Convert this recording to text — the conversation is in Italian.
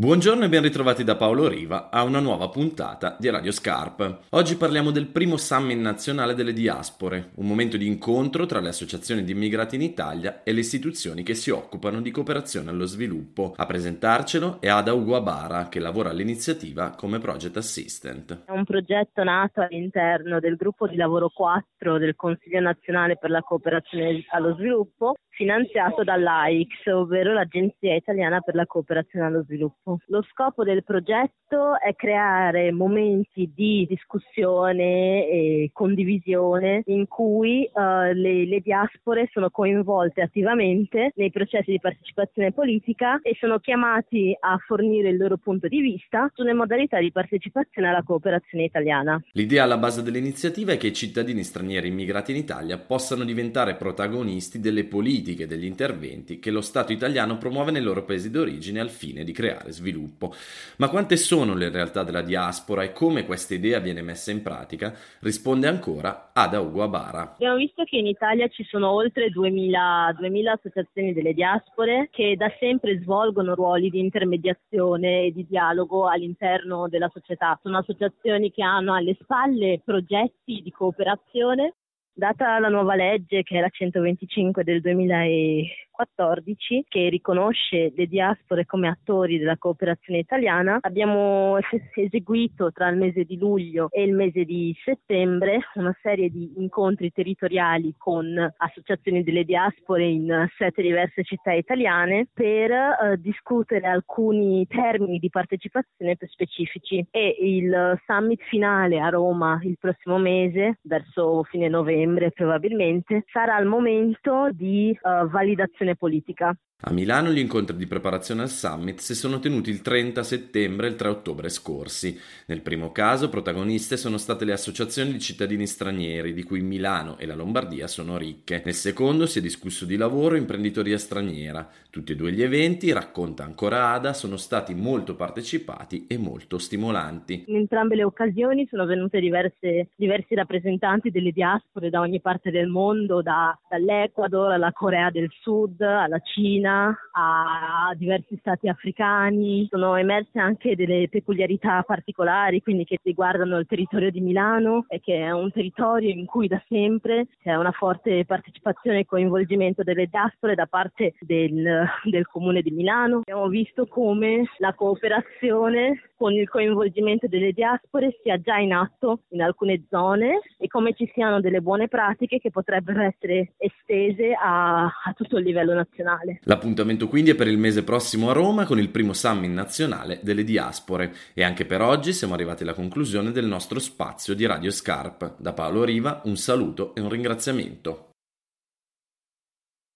Buongiorno e ben ritrovati da Paolo Riva a una nuova puntata di Radio Scarp. Oggi parliamo del primo summit nazionale delle diaspore, un momento di incontro tra le associazioni di immigrati in Italia e le istituzioni che si occupano di cooperazione allo sviluppo. A presentarcelo è Ada Uguabara, che lavora all'iniziativa come project assistant. È un progetto nato all'interno del gruppo di lavoro 4 del Consiglio nazionale per la cooperazione allo sviluppo finanziato dall'AIX, ovvero l'Agenzia Italiana per la Cooperazione allo Sviluppo. Lo scopo del progetto è creare momenti di discussione e condivisione in cui uh, le, le diaspore sono coinvolte attivamente nei processi di partecipazione politica e sono chiamati a fornire il loro punto di vista sulle modalità di partecipazione alla cooperazione italiana. L'idea alla base dell'iniziativa è che i cittadini stranieri immigrati in Italia possano diventare protagonisti delle politiche politiche e degli interventi che lo Stato italiano promuove nei loro paesi d'origine al fine di creare sviluppo. Ma quante sono le realtà della diaspora e come questa idea viene messa in pratica? Risponde ancora Ada Ugo Abara. Abbiamo visto che in Italia ci sono oltre 2000, 2000 associazioni delle diaspore che da sempre svolgono ruoli di intermediazione e di dialogo all'interno della società. Sono associazioni che hanno alle spalle progetti di cooperazione Data la nuova legge che è la 125 del 2000 2014 che riconosce le diaspore come attori della cooperazione italiana. Abbiamo eseguito tra il mese di luglio e il mese di settembre una serie di incontri territoriali con associazioni delle diaspore in sette diverse città italiane per eh, discutere alcuni termini di partecipazione più specifici e il summit finale a Roma il prossimo mese, verso fine novembre probabilmente, sarà il momento di uh, validazione politica. A Milano gli incontri di preparazione al summit si sono tenuti il 30 settembre e il 3 ottobre scorsi. Nel primo caso protagoniste sono state le associazioni di cittadini stranieri, di cui Milano e la Lombardia sono ricche. Nel secondo si è discusso di lavoro e imprenditoria straniera. Tutti e due gli eventi, racconta ancora Ada, sono stati molto partecipati e molto stimolanti. In entrambe le occasioni sono venute diverse, diversi rappresentanti delle diaspore da ogni parte del mondo, da, dall'Ecuador alla Corea del Sud, alla Cina Cina a diversi stati africani, sono emerse anche delle peculiarità particolari, quindi che riguardano il territorio di Milano e che è un territorio in cui da sempre c'è una forte partecipazione e coinvolgimento delle diaspore da parte del, del comune di Milano. Abbiamo visto come la cooperazione con il coinvolgimento delle diaspore sia già in atto in alcune zone e come ci siano delle buone pratiche che potrebbero essere estese a, a tutto il livello nazionale. L'appuntamento quindi è per il mese prossimo a Roma con il primo summit nazionale delle diaspore e anche per oggi siamo arrivati alla conclusione del nostro spazio di Radio Scarp. Da Paolo Riva un saluto e un ringraziamento.